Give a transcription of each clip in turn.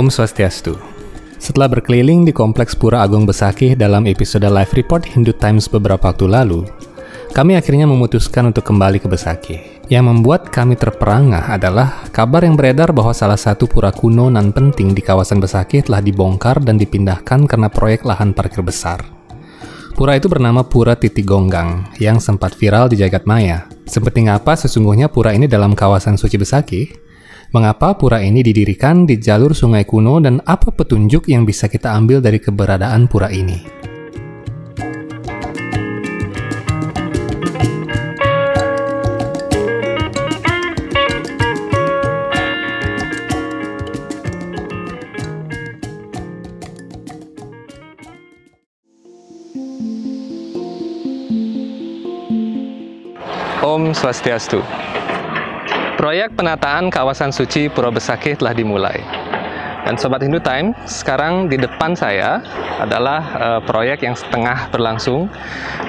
Om Swastiastu. Setelah berkeliling di Kompleks Pura Agung Besakih dalam episode live report Hindu Times beberapa waktu lalu, kami akhirnya memutuskan untuk kembali ke Besakih. Yang membuat kami terperangah adalah kabar yang beredar bahwa salah satu pura kuno nan penting di kawasan Besakih telah dibongkar dan dipindahkan karena proyek lahan parkir besar. Pura itu bernama Pura Titi Gonggang yang sempat viral di jagat maya. Seperti apa sesungguhnya pura ini dalam kawasan suci Besakih? Mengapa pura ini didirikan di jalur sungai kuno dan apa petunjuk yang bisa kita ambil dari keberadaan pura ini? Om Swastiastu. Proyek penataan kawasan suci Pura Besakih telah dimulai. Dan Sobat Hindu Time, sekarang di depan saya adalah uh, proyek yang setengah berlangsung.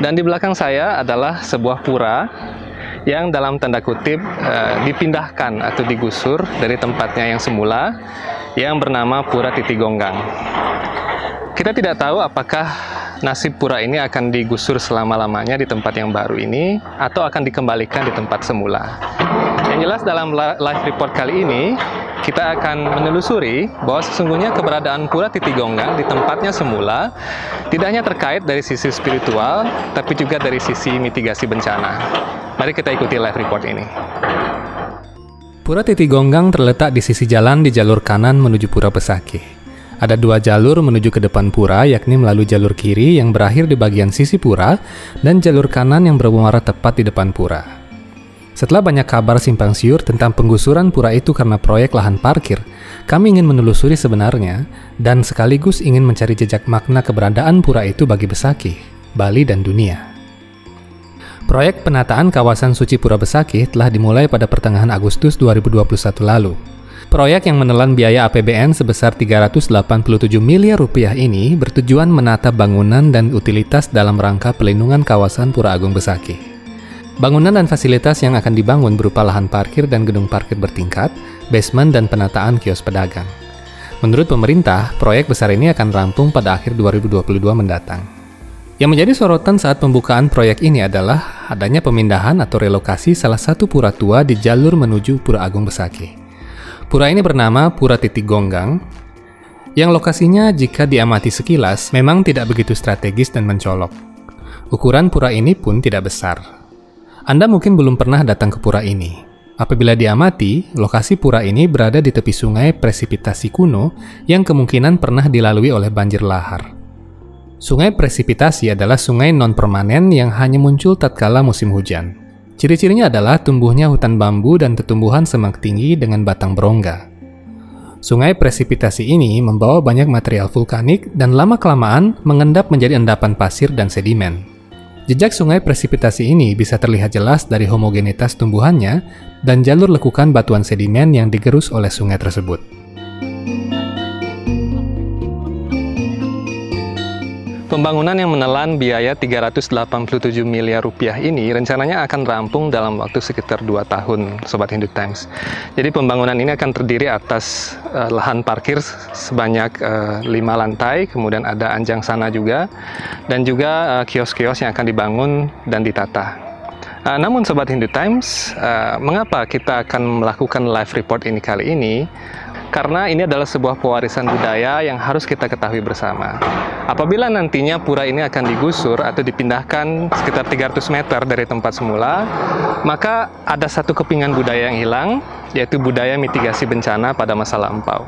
Dan di belakang saya adalah sebuah pura yang dalam tanda kutip uh, dipindahkan atau digusur dari tempatnya yang semula yang bernama Pura Titi Gonggang. Kita tidak tahu apakah nasib pura ini akan digusur selama-lamanya di tempat yang baru ini atau akan dikembalikan di tempat semula. Yang jelas dalam live report kali ini, kita akan menelusuri bahwa sesungguhnya keberadaan Pura Titi Gonggang di tempatnya semula tidak hanya terkait dari sisi spiritual, tapi juga dari sisi mitigasi bencana. Mari kita ikuti live report ini. Pura Titi Gonggang terletak di sisi jalan di jalur kanan menuju Pura Pesakih. Ada dua jalur menuju ke depan pura, yakni melalui jalur kiri yang berakhir di bagian sisi pura dan jalur kanan yang bermuara tepat di depan pura. Setelah banyak kabar simpang siur tentang penggusuran pura itu karena proyek lahan parkir, kami ingin menelusuri sebenarnya dan sekaligus ingin mencari jejak makna keberadaan pura itu bagi Besakih, Bali, dan dunia. Proyek penataan kawasan suci Pura Besakih telah dimulai pada pertengahan Agustus 2021 lalu. Proyek yang menelan biaya APBN sebesar 387 miliar rupiah ini bertujuan menata bangunan dan utilitas dalam rangka pelindungan kawasan Pura Agung Besakih. Bangunan dan fasilitas yang akan dibangun berupa lahan parkir dan gedung parkir bertingkat, basement dan penataan kios pedagang. Menurut pemerintah, proyek besar ini akan rampung pada akhir 2022 mendatang. Yang menjadi sorotan saat pembukaan proyek ini adalah adanya pemindahan atau relokasi salah satu pura tua di jalur menuju Pura Agung Besaki. Pura ini bernama Pura Titik Gonggang, yang lokasinya jika diamati sekilas memang tidak begitu strategis dan mencolok. Ukuran pura ini pun tidak besar, anda mungkin belum pernah datang ke pura ini. Apabila diamati, lokasi pura ini berada di tepi sungai Presipitasi kuno yang kemungkinan pernah dilalui oleh banjir lahar. Sungai Presipitasi adalah sungai non-permanen yang hanya muncul tatkala musim hujan. Ciri-cirinya adalah tumbuhnya hutan bambu dan tetumbuhan semak tinggi dengan batang berongga. Sungai Presipitasi ini membawa banyak material vulkanik dan lama-kelamaan mengendap menjadi endapan pasir dan sedimen. Jejak sungai presipitasi ini bisa terlihat jelas dari homogenitas tumbuhannya dan jalur lekukan batuan sedimen yang digerus oleh sungai tersebut. Pembangunan yang menelan biaya 387 miliar rupiah ini rencananya akan rampung dalam waktu sekitar 2 tahun, Sobat Hindu Times. Jadi pembangunan ini akan terdiri atas uh, lahan parkir sebanyak uh, eh, 5 lantai, kemudian ada anjang sana juga, dan juga kios kios-kios yang akan dibangun dan ditata. Uh, namun Sobat Hindu Times, uh, mengapa kita akan melakukan live report ini kali ini? Karena ini adalah sebuah pewarisan budaya yang harus kita ketahui bersama. Apabila nantinya pura ini akan digusur atau dipindahkan sekitar 300 meter dari tempat semula, maka ada satu kepingan budaya yang hilang, yaitu budaya mitigasi bencana pada masa lampau.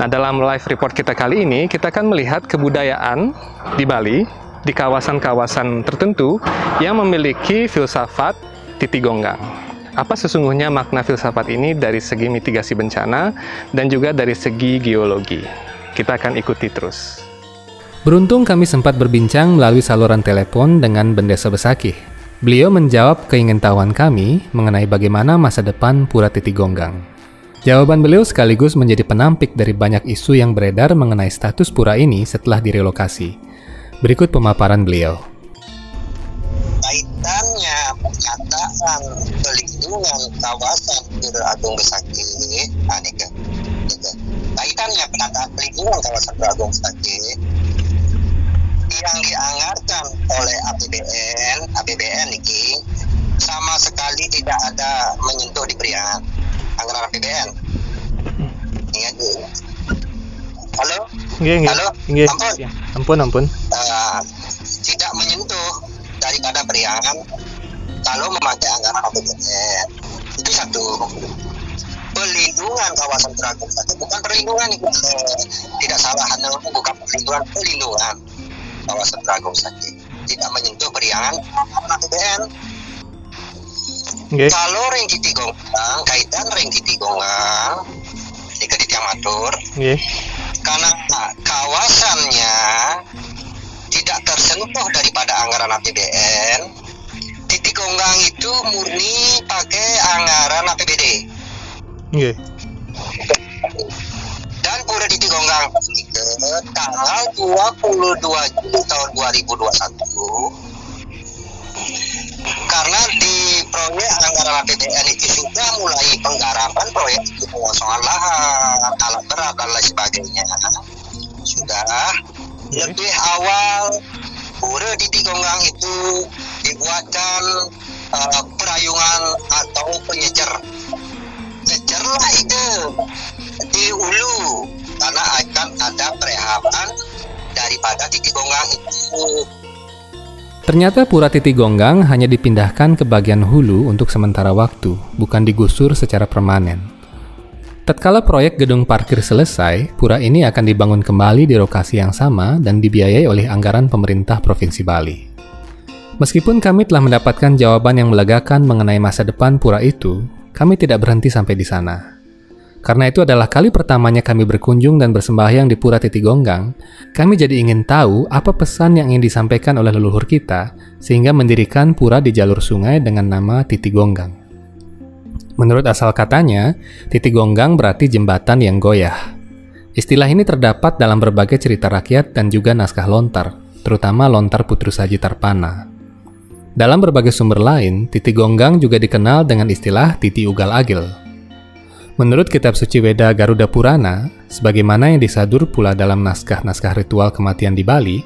Nah, dalam live report kita kali ini, kita akan melihat kebudayaan di Bali, di kawasan-kawasan tertentu yang memiliki filsafat titi gonggang apa sesungguhnya makna filsafat ini dari segi mitigasi bencana dan juga dari segi geologi. Kita akan ikuti terus. Beruntung kami sempat berbincang melalui saluran telepon dengan Bendesa Besakih. Beliau menjawab keingintahuan kami mengenai bagaimana masa depan Pura Titik Gonggang. Jawaban beliau sekaligus menjadi penampik dari banyak isu yang beredar mengenai status pura ini setelah direlokasi. Berikut pemaparan beliau kaitannya penyataan pelindungan kawasan Pura Agung Besaki ini, nah, gitu. kaitannya penataan pelindungan kawasan Bragung Sake yang dianggarkan oleh APBN, APBN ini sama sekali tidak ada menyentuh di Prian anggaran APBN. Dulu. Halo? Nggih, nggih. Halo? Nggih. Ampun. Ampun, ampun. Eh, tidak menyentuh daripada Prian kalau memakai anggaran APBN. Itu satu. Pelindungan kawasan Sake bukan perlindungan itu eh, tidak salah hanya bukan perlindungan pelindungan kawasan Bragung Sake tidak menyentuh periangan APBN. Nggih. Kalau ring gonggang, kaitan ring titi gonggang, ini ke titiang matur, Nggih. karena kawasannya tidak tersentuh daripada anggaran APBN, gonggang itu murni pakai anggaran APBD. Nggih. Dan Pura Titik Gonggang tanggal 22 Juli tahun 2021 karena di proyek anggaran APBN itu sudah mulai penggarapan proyek itu pengosongan lahan, alat berat dan lain sebagainya. Sudah lebih awal Pura Titik Gonggang itu dibuatkan eh, perayungan atau penyecer nyecerlah itu di hulu karena akan ada perehaban daripada titik gonggang itu Ternyata Pura Titi Gonggang hanya dipindahkan ke bagian hulu untuk sementara waktu, bukan digusur secara permanen. Tatkala proyek gedung parkir selesai, pura ini akan dibangun kembali di lokasi yang sama dan dibiayai oleh anggaran pemerintah Provinsi Bali. Meskipun kami telah mendapatkan jawaban yang melegakan mengenai masa depan pura itu, kami tidak berhenti sampai di sana. Karena itu adalah kali pertamanya kami berkunjung dan bersembahyang di Pura Titi Gonggang, kami jadi ingin tahu apa pesan yang ingin disampaikan oleh leluhur kita sehingga mendirikan pura di jalur sungai dengan nama Titi Gonggang. Menurut asal katanya, Titi Gonggang berarti jembatan yang goyah. Istilah ini terdapat dalam berbagai cerita rakyat dan juga naskah lontar, terutama lontar Putru Saji Tarpana. Dalam berbagai sumber lain, Titi Gonggang juga dikenal dengan istilah Titi Ugal Agil. Menurut kitab suci Weda Garuda Purana, sebagaimana yang disadur pula dalam naskah-naskah ritual kematian di Bali,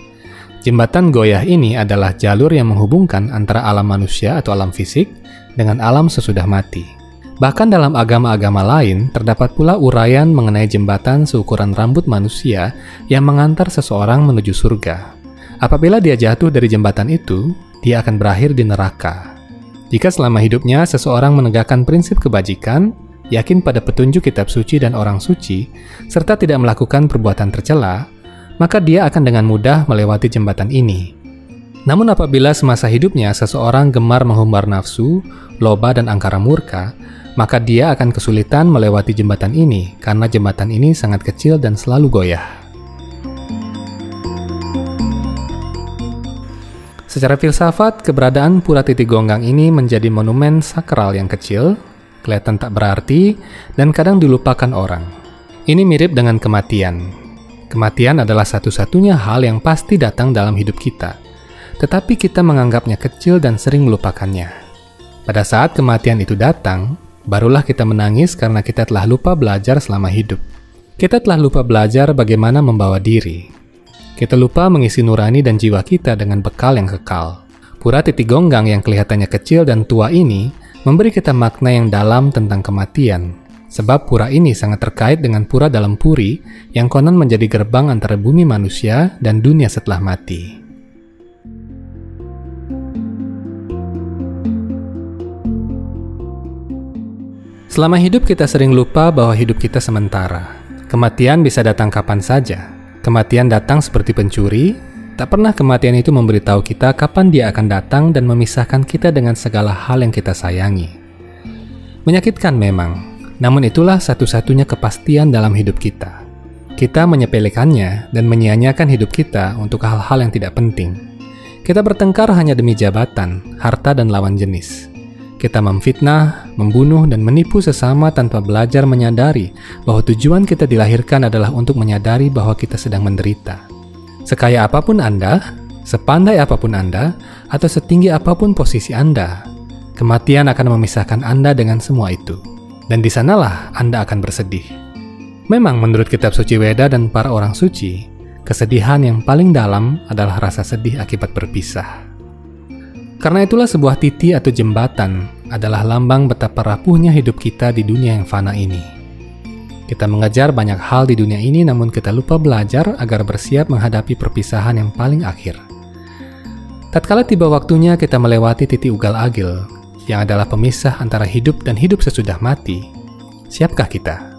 jembatan goyah ini adalah jalur yang menghubungkan antara alam manusia atau alam fisik dengan alam sesudah mati. Bahkan dalam agama-agama lain, terdapat pula uraian mengenai jembatan seukuran rambut manusia yang mengantar seseorang menuju surga. Apabila dia jatuh dari jembatan itu, dia akan berakhir di neraka. Jika selama hidupnya seseorang menegakkan prinsip kebajikan, yakin pada petunjuk kitab suci dan orang suci, serta tidak melakukan perbuatan tercela, maka dia akan dengan mudah melewati jembatan ini. Namun apabila semasa hidupnya seseorang gemar menghumbar nafsu, loba dan angkara murka, maka dia akan kesulitan melewati jembatan ini karena jembatan ini sangat kecil dan selalu goyah. Secara filsafat, keberadaan Pura Titik Gonggang ini menjadi monumen sakral yang kecil, kelihatan tak berarti, dan kadang dilupakan orang. Ini mirip dengan kematian. Kematian adalah satu-satunya hal yang pasti datang dalam hidup kita, tetapi kita menganggapnya kecil dan sering melupakannya. Pada saat kematian itu datang, barulah kita menangis karena kita telah lupa belajar selama hidup. Kita telah lupa belajar bagaimana membawa diri. Kita lupa mengisi nurani dan jiwa kita dengan bekal yang kekal. Pura titik gonggang yang kelihatannya kecil dan tua ini memberi kita makna yang dalam tentang kematian. Sebab pura ini sangat terkait dengan pura dalam puri yang konon menjadi gerbang antara bumi manusia dan dunia setelah mati. Selama hidup kita sering lupa bahwa hidup kita sementara. Kematian bisa datang kapan saja. Kematian datang seperti pencuri, tak pernah kematian itu memberitahu kita kapan dia akan datang dan memisahkan kita dengan segala hal yang kita sayangi. Menyakitkan memang, namun itulah satu-satunya kepastian dalam hidup kita. Kita menyepelekannya dan menyia-nyiakan hidup kita untuk hal-hal yang tidak penting. Kita bertengkar hanya demi jabatan, harta, dan lawan jenis. Kita memfitnah, membunuh, dan menipu sesama tanpa belajar menyadari bahwa tujuan kita dilahirkan adalah untuk menyadari bahwa kita sedang menderita. Sekaya apa pun Anda, sepandai apa pun Anda, atau setinggi apa pun posisi Anda, kematian akan memisahkan Anda dengan semua itu. Dan di sanalah Anda akan bersedih. Memang menurut kitab suci Weda dan para orang suci, kesedihan yang paling dalam adalah rasa sedih akibat berpisah. Karena itulah sebuah titi atau jembatan adalah lambang betapa rapuhnya hidup kita di dunia yang fana ini. Kita mengejar banyak hal di dunia ini namun kita lupa belajar agar bersiap menghadapi perpisahan yang paling akhir. Tatkala tiba waktunya kita melewati titik ugal agil, yang adalah pemisah antara hidup dan hidup sesudah mati, siapkah kita?